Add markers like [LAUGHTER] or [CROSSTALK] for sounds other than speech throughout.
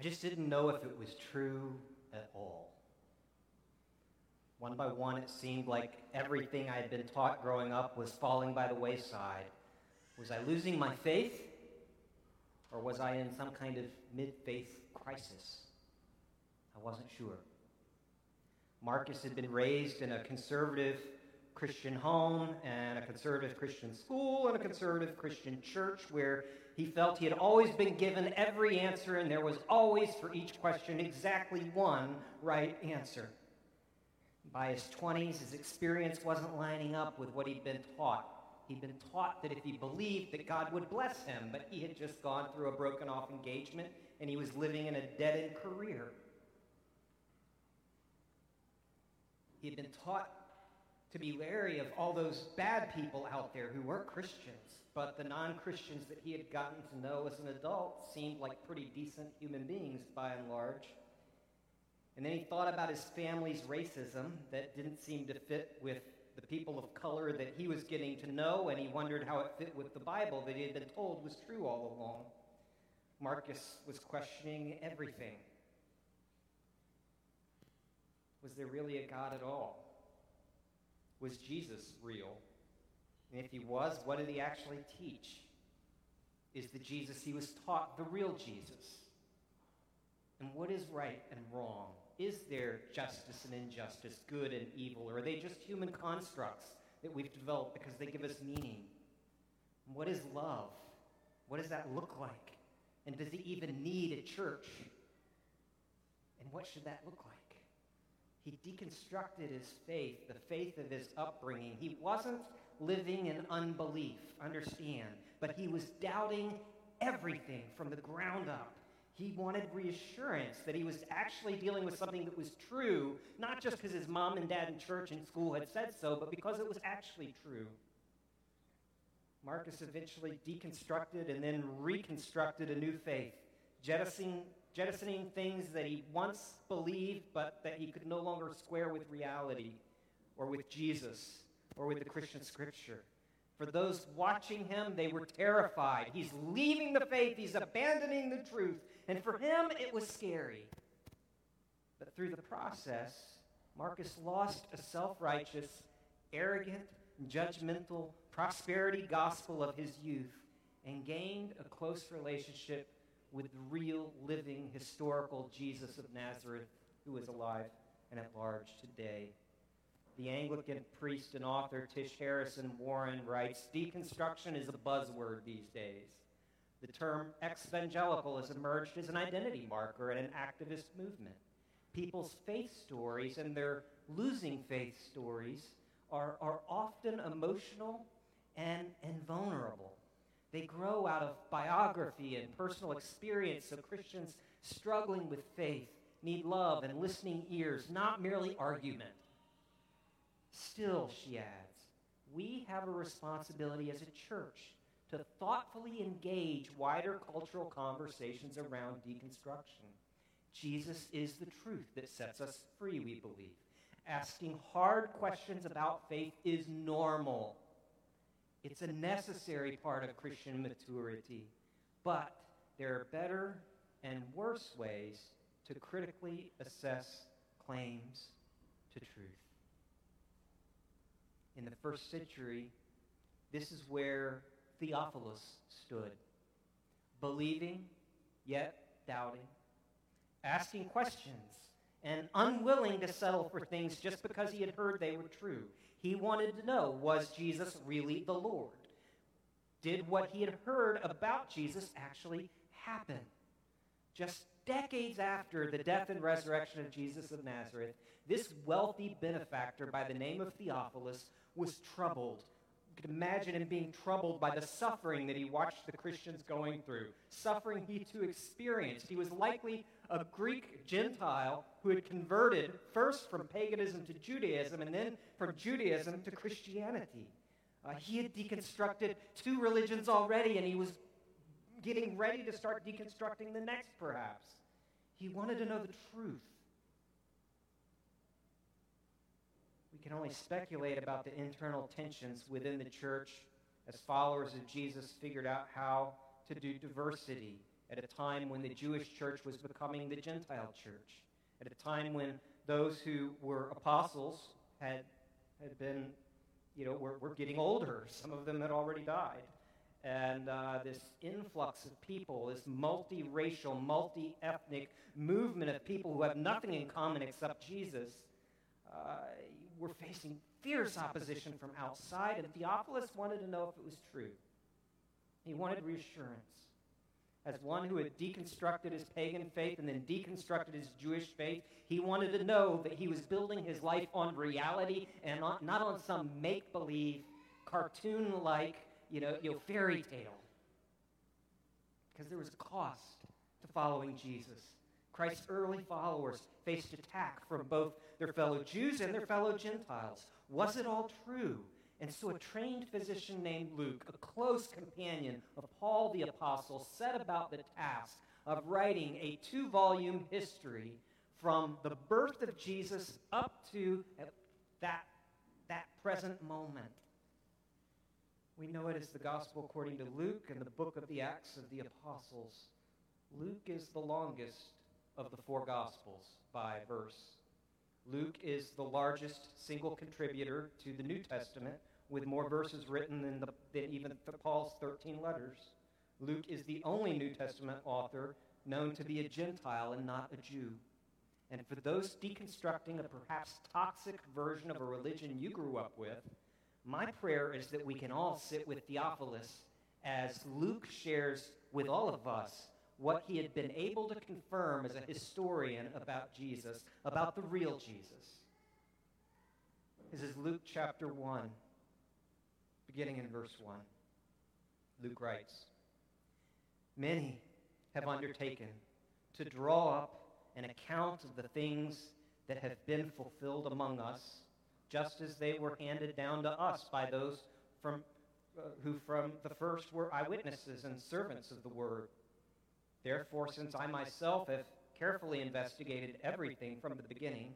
just didn't know if it was true at all. One by one, it seemed like everything I had been taught growing up was falling by the wayside. Was I losing my faith? Or was I in some kind of mid faith crisis? I wasn't sure. Marcus had been raised in a conservative Christian home and a conservative Christian school and a conservative Christian church where he felt he had always been given every answer and there was always for each question exactly one right answer. By his 20s, his experience wasn't lining up with what he'd been taught. He'd been taught that if he believed that God would bless him, but he had just gone through a broken off engagement and he was living in a dead end career. He had been taught to be wary of all those bad people out there who weren't Christians, but the non Christians that he had gotten to know as an adult seemed like pretty decent human beings by and large. And then he thought about his family's racism that didn't seem to fit with the people of color that he was getting to know, and he wondered how it fit with the Bible that he had been told was true all along. Marcus was questioning everything. Was there really a God at all? Was Jesus real? And if he was, what did he actually teach? Is the Jesus he was taught the real Jesus? And what is right and wrong? Is there justice and injustice, good and evil, or are they just human constructs that we've developed because they give us meaning? And what is love? What does that look like? And does he even need a church? And what should that look like? He deconstructed his faith, the faith of his upbringing. He wasn't living in unbelief, understand, but he was doubting everything from the ground up. He wanted reassurance that he was actually dealing with something that was true, not just because his mom and dad in church and school had said so, but because it was actually true. Marcus eventually deconstructed and then reconstructed a new faith, jettisoning, jettisoning things that he once believed but that he could no longer square with reality or with Jesus or with the Christian scripture. For those watching him, they were terrified. He's leaving the faith, he's abandoning the truth. And for him, it was scary. But through the process, Marcus lost a self righteous, arrogant, judgmental prosperity gospel of his youth and gained a close relationship with the real, living, historical Jesus of Nazareth who is alive and at large today. The Anglican priest and author Tish Harrison Warren writes Deconstruction is a buzzword these days. The term evangelical has emerged as an identity marker and an activist movement. People's faith stories and their losing faith stories are, are often emotional and, and vulnerable. They grow out of biography and personal experience, so Christians struggling with faith need love and listening ears, not merely argument. Still, she adds, we have a responsibility as a church to thoughtfully engage wider cultural conversations around deconstruction. Jesus is the truth that sets us free, we believe. Asking hard questions about faith is normal. It's a necessary part of Christian maturity. But there are better and worse ways to critically assess claims to truth in the first century, this is where Theophilus stood, believing yet doubting, asking questions, and unwilling to settle for things just because he had heard they were true. He wanted to know was Jesus really the Lord? Did what he had heard about Jesus actually happen? Just decades after the death and resurrection of Jesus of Nazareth, this wealthy benefactor by the name of Theophilus was troubled. Could imagine him being troubled by the suffering that he watched the Christians going through, suffering he too experienced. He was likely a Greek Gentile who had converted first from paganism to Judaism and then from Judaism to Christianity. Uh, he had deconstructed two religions already, and he was getting ready to start deconstructing the next, perhaps. He wanted to know the truth. We can only speculate about the internal tensions within the church as followers of Jesus figured out how to do diversity at a time when the Jewish church was becoming the Gentile church, at a time when those who were apostles had, had been, you know, were, were getting older. Some of them had already died. And uh, this influx of people, this multiracial, multi ethnic movement of people who have nothing in common except Jesus, uh, were facing fierce opposition from outside. And Theophilus wanted to know if it was true. He wanted reassurance. As one who had deconstructed his pagan faith and then deconstructed his Jewish faith, he wanted to know that he was building his life on reality and not, not on some make believe, cartoon like, you know, you know, fairy tale. Because there was a cost to following Jesus. Christ's early followers faced attack from both their fellow Jews and their fellow Gentiles. Was it all true? And so a trained physician named Luke, a close companion of Paul the Apostle, set about the task of writing a two volume history from the birth of Jesus up to that, that present moment. We know it as the Gospel according to Luke and the book of the Acts of the Apostles. Luke is the longest of the four Gospels by verse. Luke is the largest single contributor to the New Testament with more verses written than, the, than even Paul's 13 letters. Luke is the only New Testament author known to be a Gentile and not a Jew. And for those deconstructing a perhaps toxic version of a religion you grew up with, my prayer is that we can all sit with Theophilus as Luke shares with all of us what he had been able to confirm as a historian about Jesus, about the real Jesus. This is Luke chapter 1 beginning in verse 1. Luke writes Many have undertaken to draw up an account of the things that have been fulfilled among us, just as they were handed down to us by those from, uh, who from the first were eyewitnesses and servants of the word. Therefore, since I myself have carefully investigated everything from the beginning,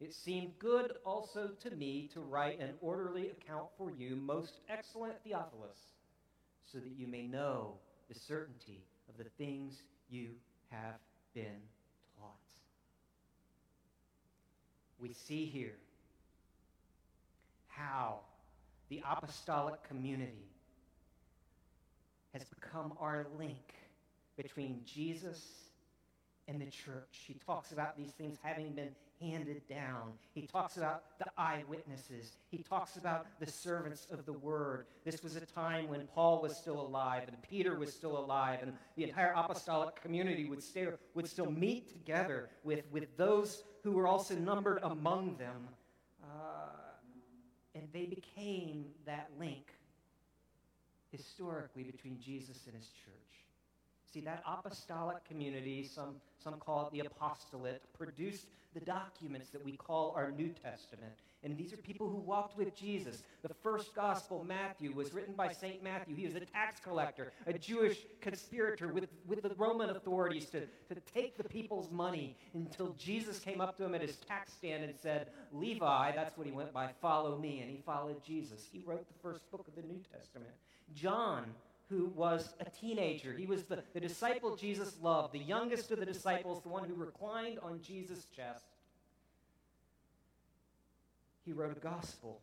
it seemed good also to me to write an orderly account for you, most excellent Theophilus, so that you may know the certainty of the things you have been taught. We see here how the apostolic community has become our link between Jesus and the church. He talks about these things having been handed down. He talks about the eyewitnesses. He talks about the servants of the word. This was a time when Paul was still alive and Peter was still alive, and the entire apostolic community would, stay, would still meet together with, with those who were also numbered among them. Uh, and they became that link historically between Jesus and his church. See, that apostolic community, some, some call it the apostolate, produced the documents that we call our New Testament. And these are people who walked with Jesus. The first gospel, Matthew, was written by St. Matthew. He was a tax collector, a Jewish conspirator with, with the Roman authorities to, to take the people's money until Jesus came up to him at his tax stand and said, Levi, that's what he went by, follow me. And he followed Jesus. He wrote the first book of the New Testament. John who was a teenager. He was the, the disciple Jesus loved, the youngest of the disciples, the one who reclined on Jesus' chest. He wrote a gospel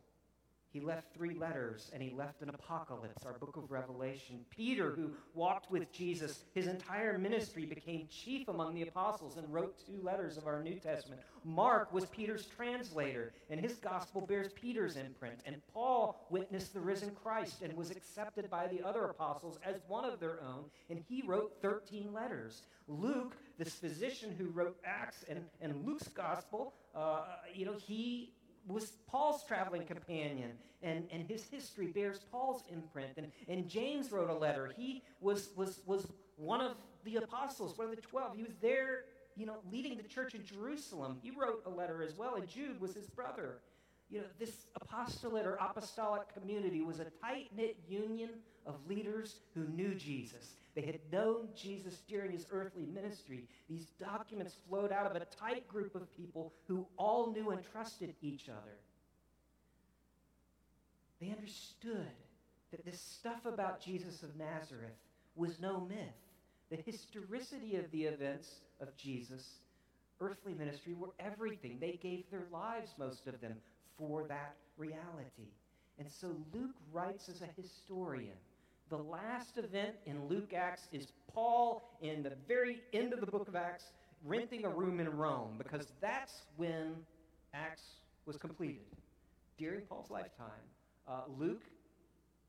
he left three letters and he left an apocalypse, our book of Revelation. Peter, who walked with Jesus, his entire ministry became chief among the apostles and wrote two letters of our New Testament. Mark was Peter's translator, and his gospel bears Peter's imprint. And Paul witnessed the risen Christ and was accepted by the other apostles as one of their own, and he wrote 13 letters. Luke, this physician who wrote Acts and, and Luke's gospel, uh, you know, he was Paul's traveling companion, and, and his history bears Paul's imprint. And, and James wrote a letter. He was, was, was one of the apostles, one of the twelve. He was there, you know, leading the church in Jerusalem. He wrote a letter as well, and Jude was his brother. You know, this apostolate or apostolic community was a tight knit union of leaders who knew Jesus. They had known Jesus during his earthly ministry. These documents flowed out of a tight group of people who all knew and trusted each other. They understood that this stuff about Jesus of Nazareth was no myth, the historicity of the events of Jesus' earthly ministry were everything. They gave their lives, most of them, for that reality. And so Luke writes as a historian. The last event in Luke Acts is Paul, in the very end of the book of Acts, renting a room in Rome, because that's when Acts was completed. During Paul's lifetime, uh, Luke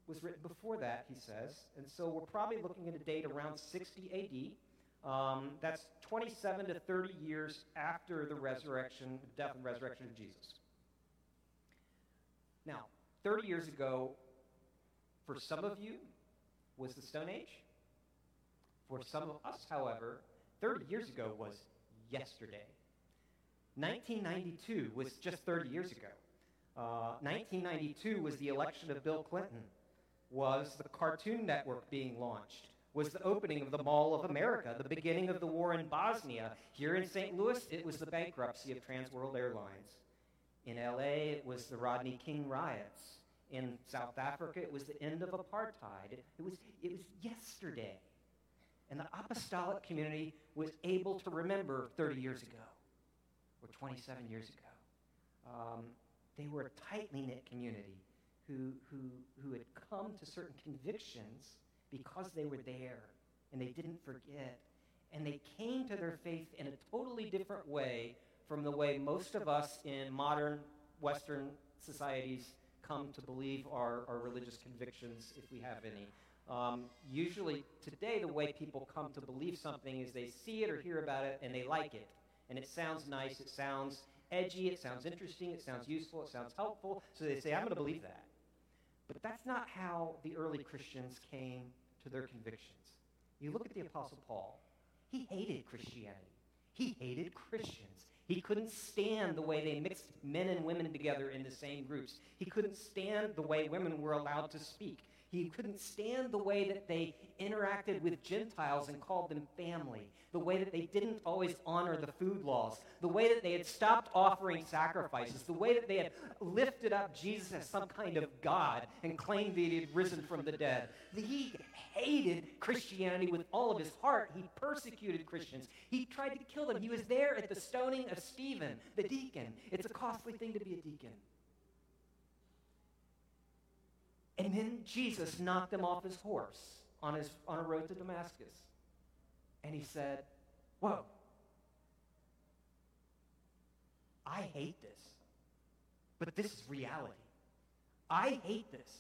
was written before that, he says, and so we're probably looking at a date around 60 AD. Um, that's 27 to 30 years after the resurrection, death and resurrection of Jesus. Now, 30 years ago, for some of you, was the Stone Age. For some of us, however, 30 years ago was yesterday. 1992 was just 30 years ago. Uh, 1992 was the election of Bill Clinton, was the Cartoon Network being launched, was the opening of the Mall of America, the beginning of the war in Bosnia. Here in St. Louis, it was the bankruptcy of Trans World Airlines. In LA, it was the Rodney King riots. In South Africa, it was the end of apartheid. It, was, it was yesterday. And the apostolic community was able to remember 30 years ago or 27 years ago. Um, they were a tightly knit community who, who, who had come to certain convictions because they were there and they didn't forget. And they came to their faith in a totally different way from the way most of us in modern Western societies come to believe our, our religious convictions, if we have any. Um, usually, today, the way people come to believe something is they see it or hear about it and they like it. And it sounds nice, it sounds edgy, it sounds interesting, it sounds useful, it sounds helpful. So they say, I'm going to believe that. But that's not how the early Christians came to their convictions. You look at the Apostle Paul, he hated Christianity, he hated Christians. He couldn't stand the way they mixed men and women together in the same groups. He couldn't stand the way women were allowed to speak. He couldn't stand the way that they interacted with Gentiles and called them family, the way that they didn't always honor the food laws, the way that they had stopped offering sacrifices, the way that they had lifted up Jesus as some kind of God and claimed that he had risen from the dead. He hated Christianity with all of his heart. He persecuted Christians. He tried to kill them. He was there at the stoning of Stephen, the deacon. It's a costly thing to be a deacon. And then Jesus knocked him off his horse on, his, on a road to Damascus. And he said, Whoa, I hate this, but this is reality. I hate this,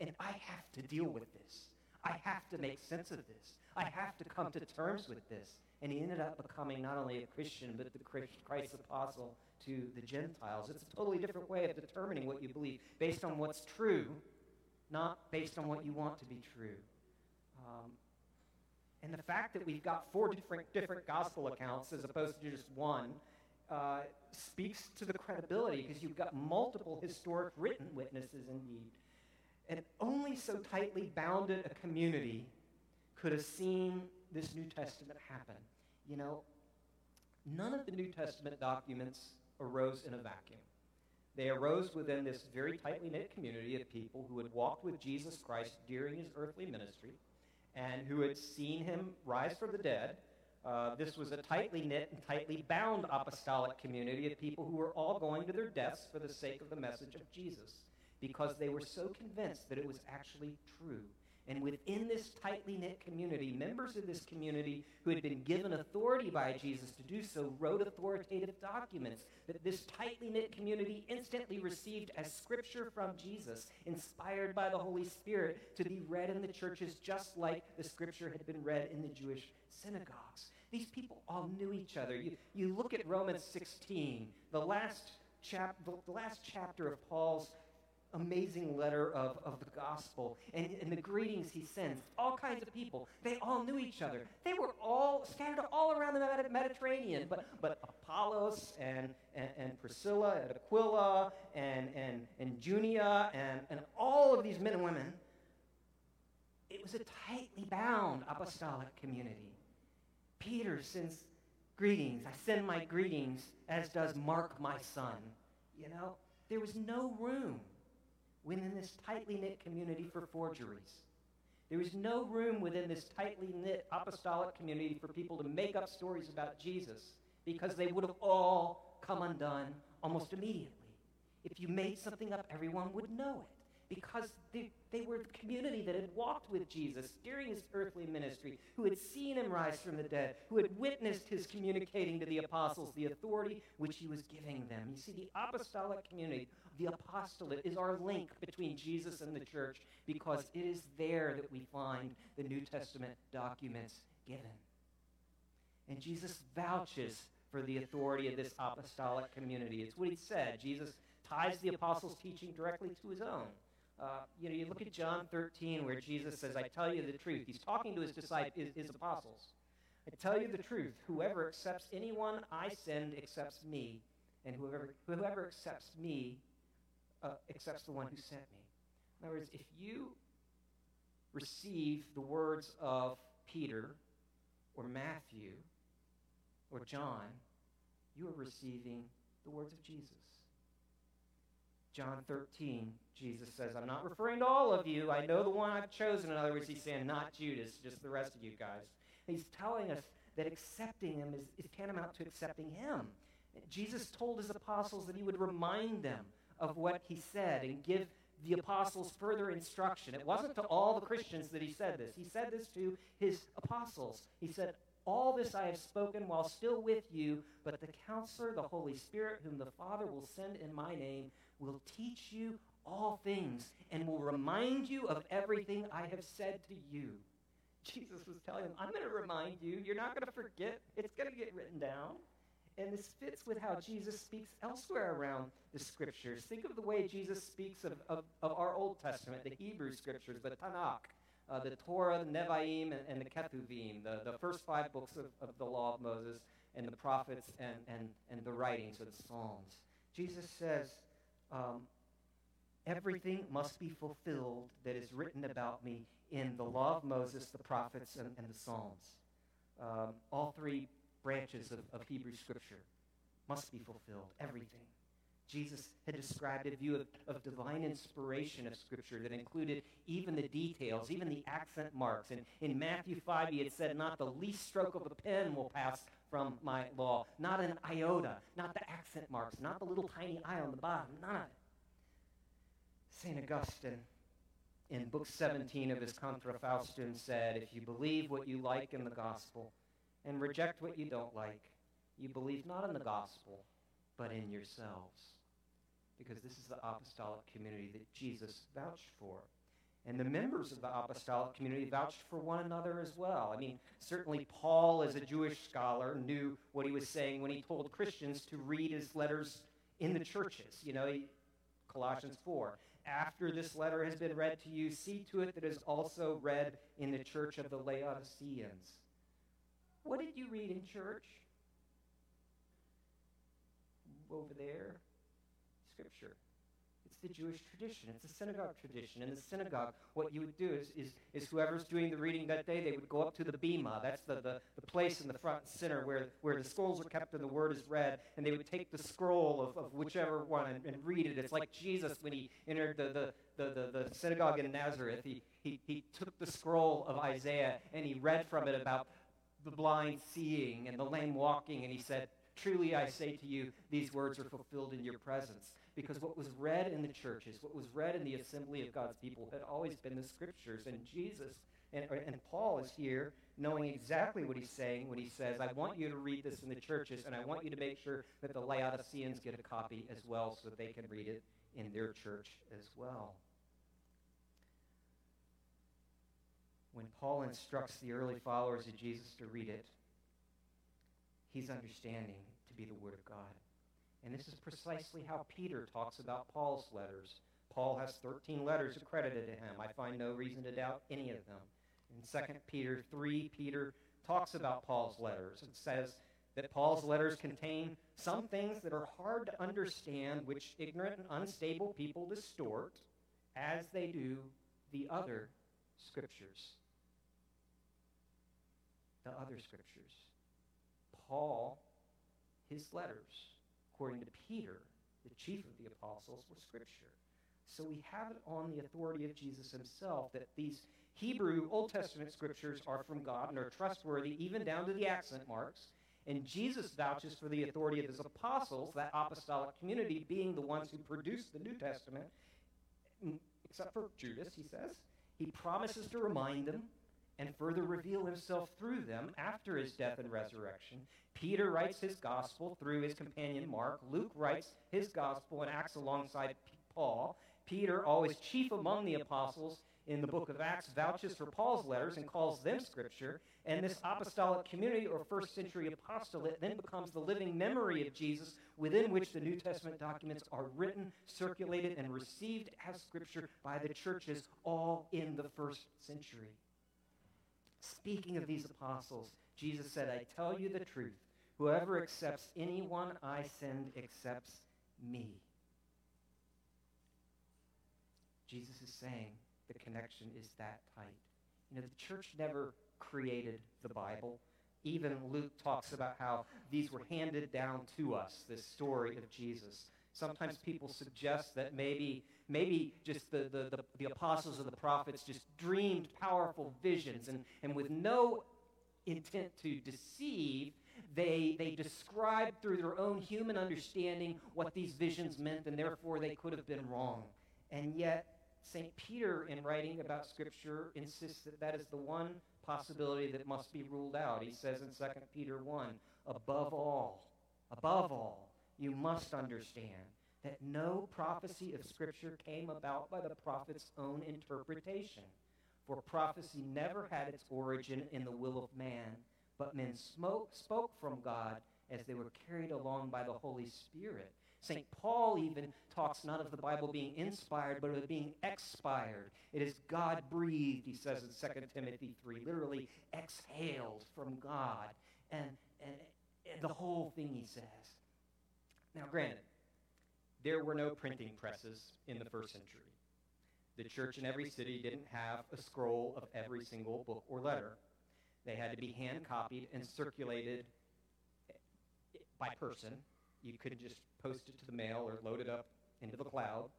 and I have to deal with this. I have to make sense of this. I have to come to terms with this. And he ended up becoming not only a Christian, but the Christ apostle to the Gentiles. It's a totally different way of determining what you believe based on what's true not based on what you want to be true. Um, and the fact that we've got four different, different gospel accounts as opposed to just one uh, speaks to the credibility because you've got multiple historic written witnesses indeed. And only so tightly bounded a community could have seen this New Testament happen. You know, none of the New Testament documents arose in a vacuum. They arose within this very tightly knit community of people who had walked with Jesus Christ during his earthly ministry and who had seen him rise from the dead. Uh, this was a tightly knit and tightly bound apostolic community of people who were all going to their deaths for the sake of the message of Jesus because they were so convinced that it was actually true. And within this tightly knit community, members of this community who had been given authority by Jesus to do so wrote authoritative documents that this tightly knit community instantly received as scripture from Jesus, inspired by the Holy Spirit to be read in the churches just like the scripture had been read in the Jewish synagogues. These people all knew each other. You, you look at Romans 16, the last, chap, the last chapter of Paul's amazing letter of, of the gospel and, and the greetings he sends. All kinds of people. They all knew each other. They were all scattered all around the Mediterranean. But, but Apollos and, and, and Priscilla and Aquila and, and, and Junia and, and all of these men and women, it was a tightly bound apostolic community. Peter sends greetings. I send my greetings, as does Mark, my son. You know, there was no room within this tightly knit community for forgeries. There was no room within this tightly knit apostolic community for people to make up stories about Jesus because they would have all come undone almost immediately. If you made something up, everyone would know it because they, they were the community that had walked with Jesus during his earthly ministry, who had seen him rise from the dead, who had witnessed his communicating to the apostles the authority which he was giving them. You see, the apostolic community, the apostolate, is our link between Jesus and the church because it is there that we find the New Testament documents given. And Jesus vouches for the authority of this apostolic community. It's what he said. Jesus ties the apostles' teaching directly to his own. Uh, you know, you look at John 13 where Jesus says, I tell you the truth. He's talking to his disciples, his, his apostles. I tell you the truth. Whoever accepts anyone I send accepts me, and whoever, whoever accepts me uh, the one who sent me. In other words, if you receive the words of Peter or Matthew or John, you are receiving the words of Jesus. John 13, Jesus says, I'm not referring to all of you. I know the one I've chosen. In other words, he's saying, not Judas, just the rest of you guys. He's telling us that accepting him is, is tantamount to accepting him. Jesus told his apostles that he would remind them of what he said and give the apostles further instruction. It wasn't to all the Christians that he said this. He said this to his apostles. He said, All this I have spoken while still with you, but the counselor, the Holy Spirit, whom the Father will send in my name, will teach you all things and will remind you of everything I have said to you. Jesus was telling them, I'm going to remind you. You're not going to forget. It's going to get written down. And this fits with how Jesus speaks elsewhere around the scriptures. Think of the way Jesus speaks of, of, of our Old Testament, the Hebrew scriptures, the Tanakh, uh, the Torah, the Nevi'im, and, and the Ketuvim, the, the first five books of, of the law of Moses, and the prophets and, and, and the writings of the Psalms. Jesus says, um, everything must be fulfilled that is written about me in the law of Moses, the prophets, and, and the Psalms. Um, all three branches of, of Hebrew Scripture must be fulfilled, everything. Jesus had described a view of, of divine inspiration of Scripture that included even the details, even the accent marks. And in Matthew 5, he had said, Not the least stroke of a pen will pass from my law. Not an iota, not the accent marks, not the little tiny I on the bottom, none of it. St. Augustine, in Book 17 of his Contra Faustum, said, If you believe what you like in the gospel and reject what you don't like, you believe not in the gospel, but in yourselves. Because this is the apostolic community that Jesus vouched for. And the members of the apostolic community vouched for one another as well. I mean, certainly Paul, as a Jewish scholar, knew what he was saying when he told Christians to read his letters in the churches. You know, Colossians 4. After this letter has been read to you, see to it that it is also read in the church of the Laodiceans. What did you read in church? Over there, Scripture It's the Jewish tradition. It's a synagogue tradition. In the synagogue, what you would do is, is, is whoever's doing the reading that day, they would go up to the bema. That's the, the, the place in the front and center where, where the scrolls are kept and the word is read. And they would take the scroll of, of whichever one and, and read it. It's like Jesus when he entered the, the, the, the, the synagogue in Nazareth. He, he, he took the scroll of Isaiah and he read from it about the blind seeing and the lame walking. And he said, Truly I say to you, these words are fulfilled in your presence because what was read in the churches, what was read in the assembly of God's people, had always been the scriptures. And Jesus and, and Paul is here knowing exactly what he's saying when he says, I want you to read this in the churches, and I want you to make sure that the Laodiceans get a copy as well so that they can read it in their church as well. When Paul instructs the early followers of Jesus to read it, he's understanding to be the Word of God. And this is precisely how Peter talks about Paul's letters. Paul has 13 letters accredited to him. I find no reason to doubt any of them. In 2 Peter 3, Peter talks about Paul's letters and says that Paul's letters contain some things that are hard to understand, which ignorant and unstable people distort, as they do the other scriptures. The other scriptures. Paul, his letters, according to Peter, the chief of the apostles, were Scripture. So we have it on the authority of Jesus himself that these Hebrew Old Testament scriptures are from God and are trustworthy, even down to the accent marks. And Jesus vouches for the authority of his apostles, that apostolic community being the ones who produced the New Testament, except for Judas, he says. He promises to remind them and further reveal himself through them after his death and resurrection. Peter writes his gospel through his companion Mark. Luke writes his gospel and acts alongside Paul. Peter, always chief among the apostles, in the book of Acts vouches for Paul's letters and calls them scripture. And this apostolic community or first century apostolate then becomes the living memory of Jesus within which the New Testament documents are written, circulated, and received as scripture by the churches all in the first century. Speaking of these apostles, Jesus said, I tell you the truth. Whoever accepts anyone I send accepts me. Jesus is saying, the connection is that tight. You know, the church never created the Bible. Even Luke talks about how these were handed down to us, this story of Jesus. Sometimes people suggest that maybe, maybe just the, the, the, the apostles and the prophets just dreamed powerful visions, and, and with no intent to deceive, they, they described through their own human understanding what these visions meant, and therefore they could have been wrong. And yet, St. Peter, in writing about Scripture, insists that that is the one possibility that must be ruled out. He says in 2 Peter 1 above all, above all, you must understand that no prophecy of Scripture came about by the prophet's own interpretation. For prophecy never had its origin in the will of man, but men smoke, spoke from God as they were carried along by the Holy Spirit. St. Paul even talks not of the Bible being inspired, but of it being expired. It is God breathed, he says in 2 Timothy 3, literally exhaled from God. And, and, and the whole thing, he says. Now, granted, there were no printing presses in the first century. The church in every city didn't have a scroll of every single book or letter. They had to be hand copied and circulated by person you couldn't just post it to the mail or load it up into the cloud.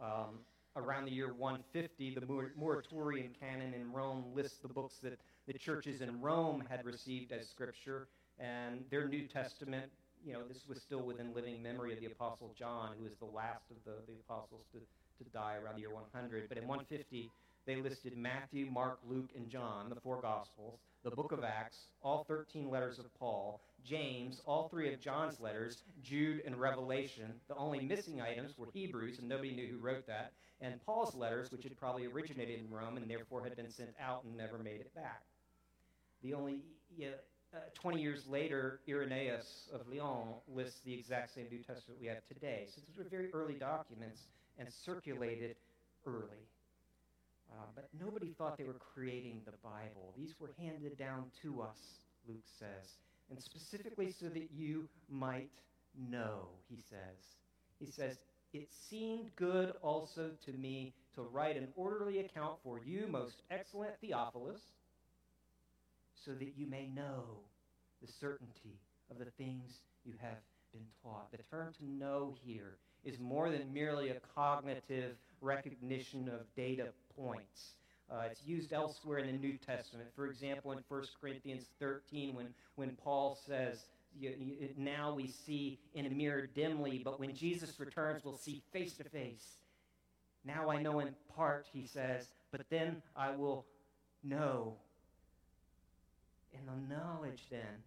Um, around the year 150, the Muratorian canon in Rome lists the books that the churches in Rome had received as scripture, and their New Testament, you know, this was still within living memory of the Apostle John, who was the last of the, the apostles to, to die around the year 100. But in 150, they listed Matthew, Mark, Luke, and John, the four Gospels, the book of Acts, all 13 letters of Paul, James, all three of John's letters, Jude, and Revelation. The only missing items were Hebrews, and nobody knew who wrote that, and Paul's letters, which had probably originated in Rome and therefore had been sent out and never made it back. The only uh, 20 years later, Irenaeus of Lyon lists the exact same New Testament we have today. So these were very early documents and circulated early. Uh, but nobody thought they were creating the Bible. These were handed down to us, Luke says, and specifically so that you might know, he says. He says, It seemed good also to me to write an orderly account for you, most excellent Theophilus, so that you may know the certainty of the things you have been taught. The term to know here is more than merely a cognitive recognition of data points. Uh, it's used elsewhere in the New Testament. For example, in 1 Corinthians 13, when, when Paul says, Now we see in a mirror dimly, but when Jesus returns, we'll see face to face. Now I know in part, he says, but then I will know. In the knowledge, then,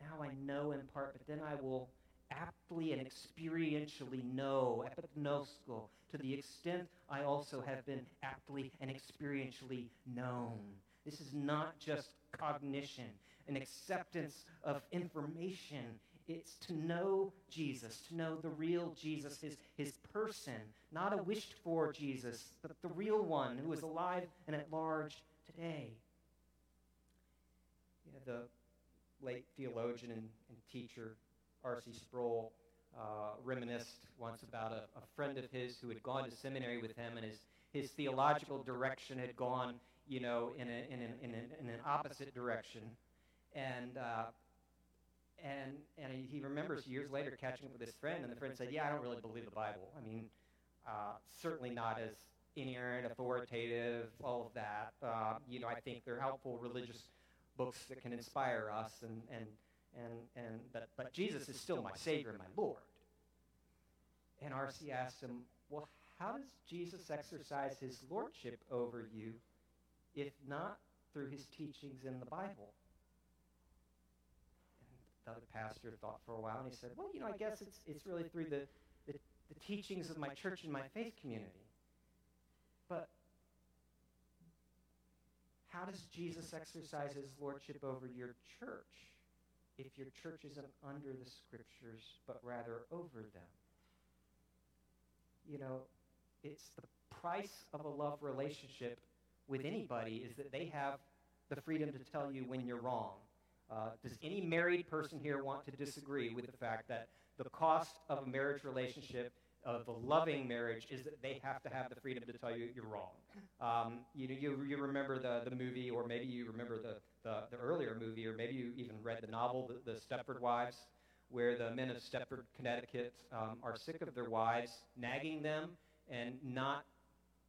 now I know in part, but then I will aptly and experientially know, epignosko, to the extent I also have been aptly and experientially known. This is not just cognition, an acceptance of information. It's to know Jesus, to know the real Jesus, his, his person, not a wished for Jesus, but the real one who is alive and at large today. The late theologian and, and teacher R.C. Sproul uh, reminisced once about a, a, friend of his who had gone to seminary with him, and his, his theological direction had gone, you know, in, a, in, an, in, in an opposite direction. And, uh, and, and he remembers years later catching up with his friend, and the friend said, Yeah, I don't really believe the Bible. I mean, uh, certainly not as inerrant, authoritative, all of that. Uh, you know, I think they're helpful religious books that can inspire us, and, and, and, and but, but Jesus is still my Savior and my Lord. And R.C. asked him, well, how does Jesus exercise his lordship over you if not through his teachings in the Bible? And the other pastor thought for a while, and he said, well, you know, I guess it's, it's really through the, the, the teachings of my church and my faith community. But how does Jesus exercise his lordship over your church if your church isn't under the scriptures, but rather over them? You know, it's the price of a love relationship with anybody is that they have the freedom to tell you when you're wrong. Uh, does any married person here want to disagree with the fact that the cost of a marriage relationship of a loving marriage is that they have to have the freedom to tell you you're wrong. Um, you know, you, you remember the, the movie, or maybe you remember the, the, the earlier movie, or maybe you even read the novel, The, the Stepford Wives, where the men of Stepford, Connecticut um, are sick of their wives nagging them and not,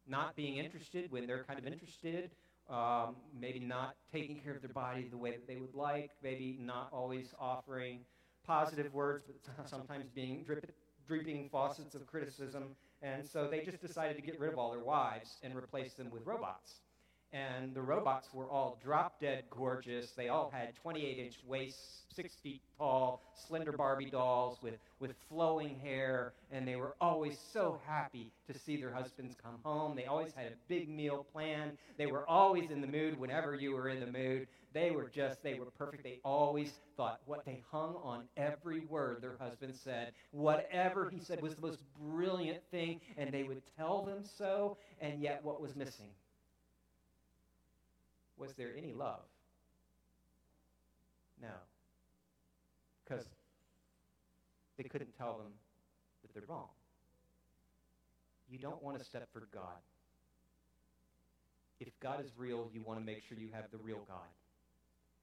not being interested when they're kind of interested. Um, maybe not taking care of their body the way that they would like, maybe not always offering positive words, but sometimes being dripped dripping faucets of criticism. And so they just decided to get rid of all their wives and replace them with robots. And the robots were all drop dead gorgeous. They all had 28 inch waists, six feet tall, slender Barbie dolls with, with flowing hair. And they were always so happy to see their husbands come home. They always had a big meal planned. They were always in the mood whenever you were in the mood. They were just, they were perfect. They always thought what they hung on every word their husband said. Whatever he said was the most brilliant thing, and they would tell them so, and yet what was missing? Was there any love? No. Because they couldn't tell them that they're wrong. You don't want to Stepford God. If God is real, you want to make sure you have the real God.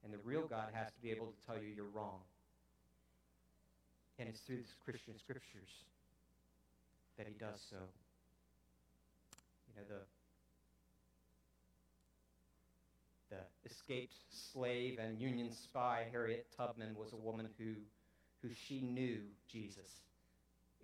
And the real God has to be able to tell you you're wrong. And it's through the Christian scriptures that he does so. You know, the, the escaped slave and Union spy Harriet Tubman was a woman who, who she knew Jesus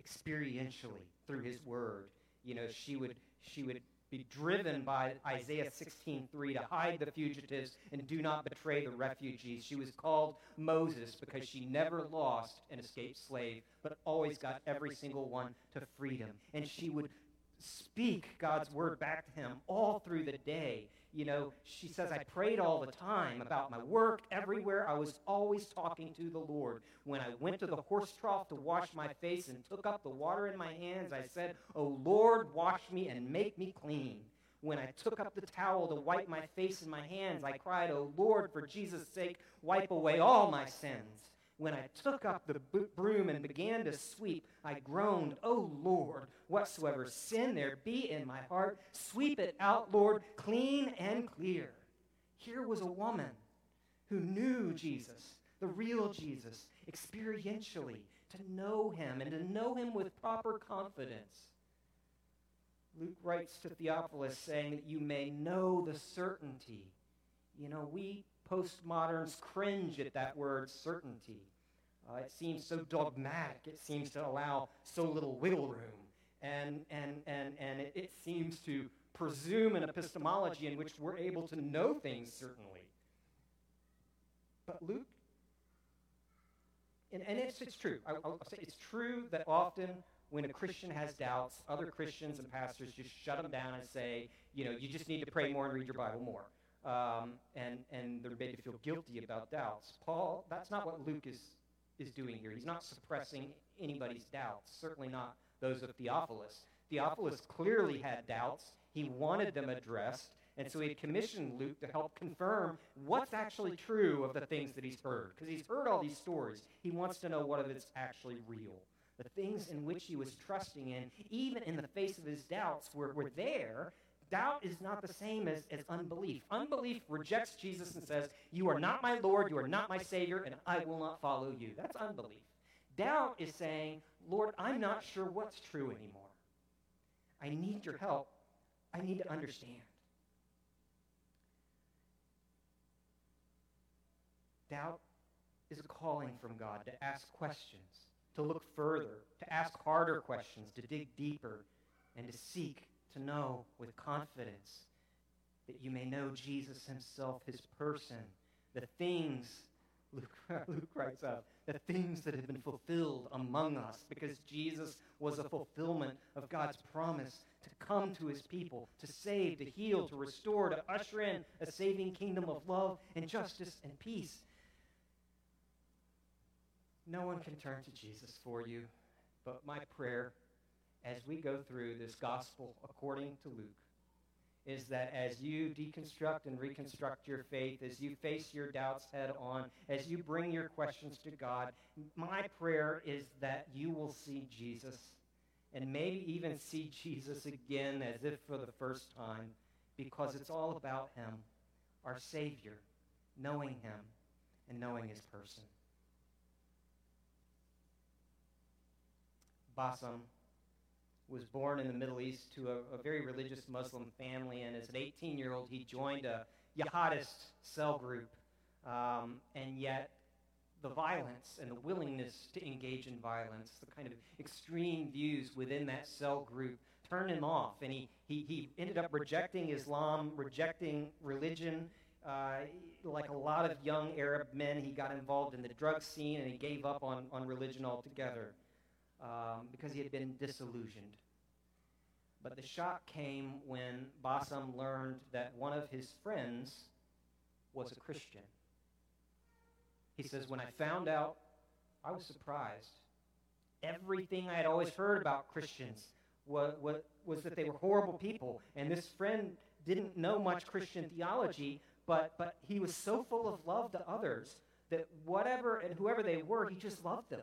experientially through his word. You know, she would, she would be driven by Isaiah 16:3 to hide the fugitives and do not betray the refugees. She was called Moses because she never lost an escaped slave, but always got every single one to freedom. And she would speak God's word back to him all through the day. You know, she says, I prayed all the time about my work everywhere. I was always talking to the Lord. When I went to the horse trough to wash my face and took up the water in my hands, I said, Oh Lord, wash me and make me clean. When I took up the towel to wipe my face and my hands, I cried, Oh Lord, for Jesus' sake, wipe away all my sins. When I took up the broom and began to sweep, I groaned, Oh Lord, whatsoever sin there be in my heart, sweep it out, Lord, clean and clear. Here was a woman who knew Jesus, the real Jesus, experientially, to know him and to know him with proper confidence. Luke writes to Theophilus saying that you may know the certainty. You know, we postmoderns cringe at that word certainty. Uh, it seems so dogmatic. It seems to allow so little wiggle room. And, and, and, and it, it seems to presume an epistemology in which we're able to know things certainly. But Luke, and, and it's, it's true. I, will say it's true that often when a Christian has doubts, other Christians and pastors just shut them down and say, you know, you just need to pray more and read your Bible more um, and, and they're made to feel guilty about doubts. Paul, that's not what Luke is, is doing here. He's not suppressing anybody's doubts, certainly not those of Theophilus. Theophilus clearly had doubts. He wanted them addressed, and so he commissioned Luke to help confirm what's actually true of the things that he's heard. Because he's heard all these stories. He wants to know what of it's actually real. The things in which he was trusting in, even in the face of his doubts, were, were there, doubt is not the same as, as unbelief. Unbelief rejects Jesus and says, You are not my Lord, you are not my Savior, and I will not follow you. That's unbelief. Doubt is saying, Lord, I'm not sure what's true anymore. I need your help. I need to understand. Doubt is a calling from God to ask questions, to look further, to ask harder questions, to dig deeper, and to seek to know with confidence that you may know Jesus himself, his person, the things, Luke, [LAUGHS] Luke writes out, the things that have been fulfilled among us, because Jesus was a fulfillment of God's promise to come to his people, to save, to heal, to restore, to usher in a saving kingdom of love and justice and peace. No one can turn to Jesus for you, but my prayer as we go through this gospel according to Luke is that as you deconstruct and reconstruct your faith, as you face your doubts head on, as you bring your questions to God, my prayer is that you will see Jesus and maybe even see Jesus again as if for the first time because it's all about Him, our Savior, knowing Him and knowing His person. Bassem was born in the Middle East to a, a very religious Muslim family, and as an 18 year old, he joined a jihadist cell group. Um, and yet, the violence and the willingness to engage in violence, the kind of extreme views within that cell group, turned him off. And he, he, he ended up rejecting Islam, rejecting religion. Uh, like a lot of young Arab men, he got involved in the drug scene and he gave up on, on religion altogether um, because he had been disillusioned. But the shock came when Bassem learned that one of his friends was a Christian. He says, When I found out, I was surprised. Everything I had always heard about Christians was, was, was that they were horrible people. And this friend didn't know much Christian theology, but, but he was so full of love to others that whatever and whoever they were, he just loved them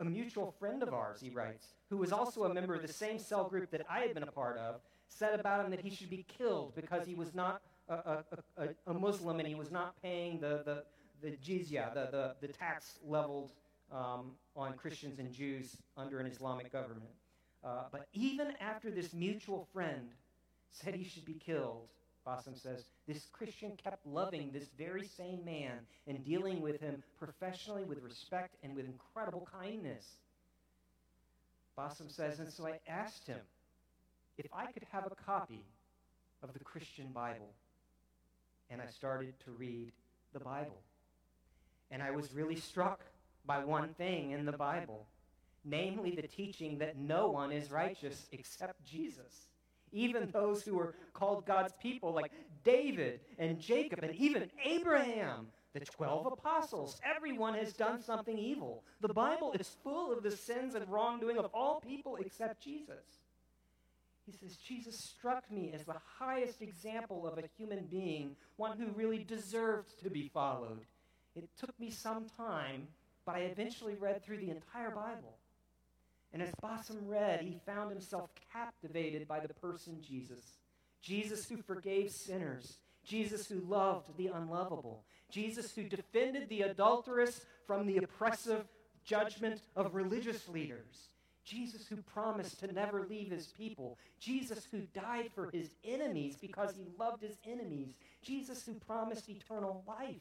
a mutual friend of ours, he writes, who was also a member of the same cell group that I had been a part of, said about him that he should be killed because he was not a, a, a, a Muslim and he was not paying the, the, the jizya, the, the, the tax leveled um, on Christians and Jews under an Islamic government. Uh, but even after this mutual friend said he should be killed, Bassem says, this Christian kept loving this very same man and dealing with him professionally with respect and with incredible kindness. Bassem says, and so I asked him if I could have a copy of the Christian Bible. And I started to read the Bible. And I was really struck by one thing in the Bible, namely the teaching that no one is righteous except Jesus even those who were called God's people, like David and Jacob and even Abraham, the 12 apostles. Everyone has done something evil. The Bible is full of the sins and wrongdoing of all people except Jesus. He says, Jesus struck me as the highest example of a human being, one who really deserved to be followed. It took me some time, but I eventually read through the entire Bible. And as Bassem read, he found himself captivated by the person Jesus. Jesus who forgave sinners. Jesus who loved the unlovable. Jesus who defended the adulterous from the oppressive judgment of religious leaders. Jesus who promised to never leave his people. Jesus who died for his enemies because he loved his enemies. Jesus who promised eternal life.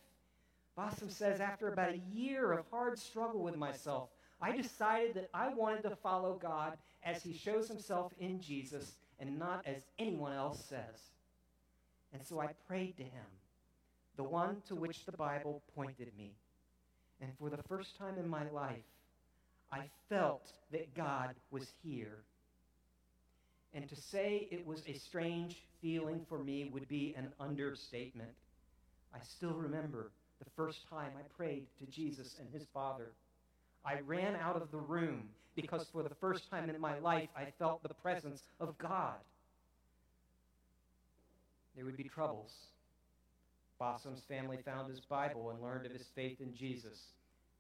Bassem says, after about a year of hard struggle with myself, I decided that I wanted to follow God as he shows himself in Jesus and not as anyone else says. And so I prayed to him, the one to which the Bible pointed me. And for the first time in my life, I felt that God was here. And to say it was a strange feeling for me would be an understatement. I still remember the first time I prayed to Jesus and his Father. I ran out of the room because for the first time in my life I felt the presence of God. There would be troubles. Bassem's family found his Bible and learned of his faith in Jesus.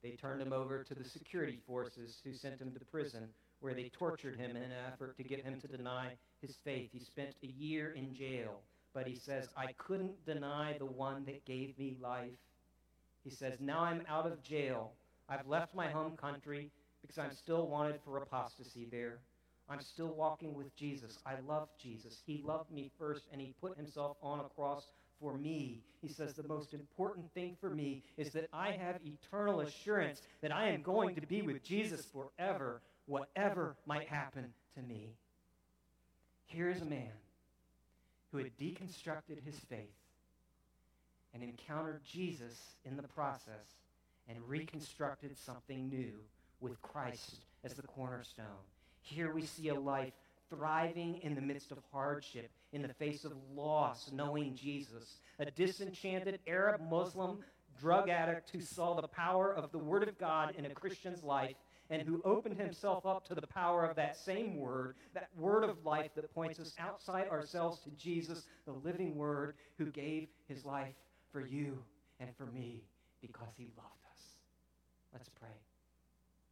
They turned him over to the security forces who sent him to prison where they tortured him in an effort to get him to deny his faith. He spent a year in jail, but he says, I couldn't deny the one that gave me life. He says, Now I'm out of jail. I've left my home country because I'm still wanted for apostasy there. I'm still walking with Jesus. I love Jesus. He loved me first, and he put himself on a cross for me. He says the most important thing for me is that I have eternal assurance that I am going to be with Jesus forever, whatever might happen to me. Here is a man who had deconstructed his faith and encountered Jesus in the process and reconstructed something new with Christ as the cornerstone. Here we see a life thriving in the midst of hardship, in the face of loss, knowing Jesus. A disenchanted Arab Muslim drug addict who saw the power of the Word of God in a Christian's life and who opened himself up to the power of that same Word, that Word of life that points us outside ourselves to Jesus, the living Word who gave his life for you and for me because he loved us. Let's pray.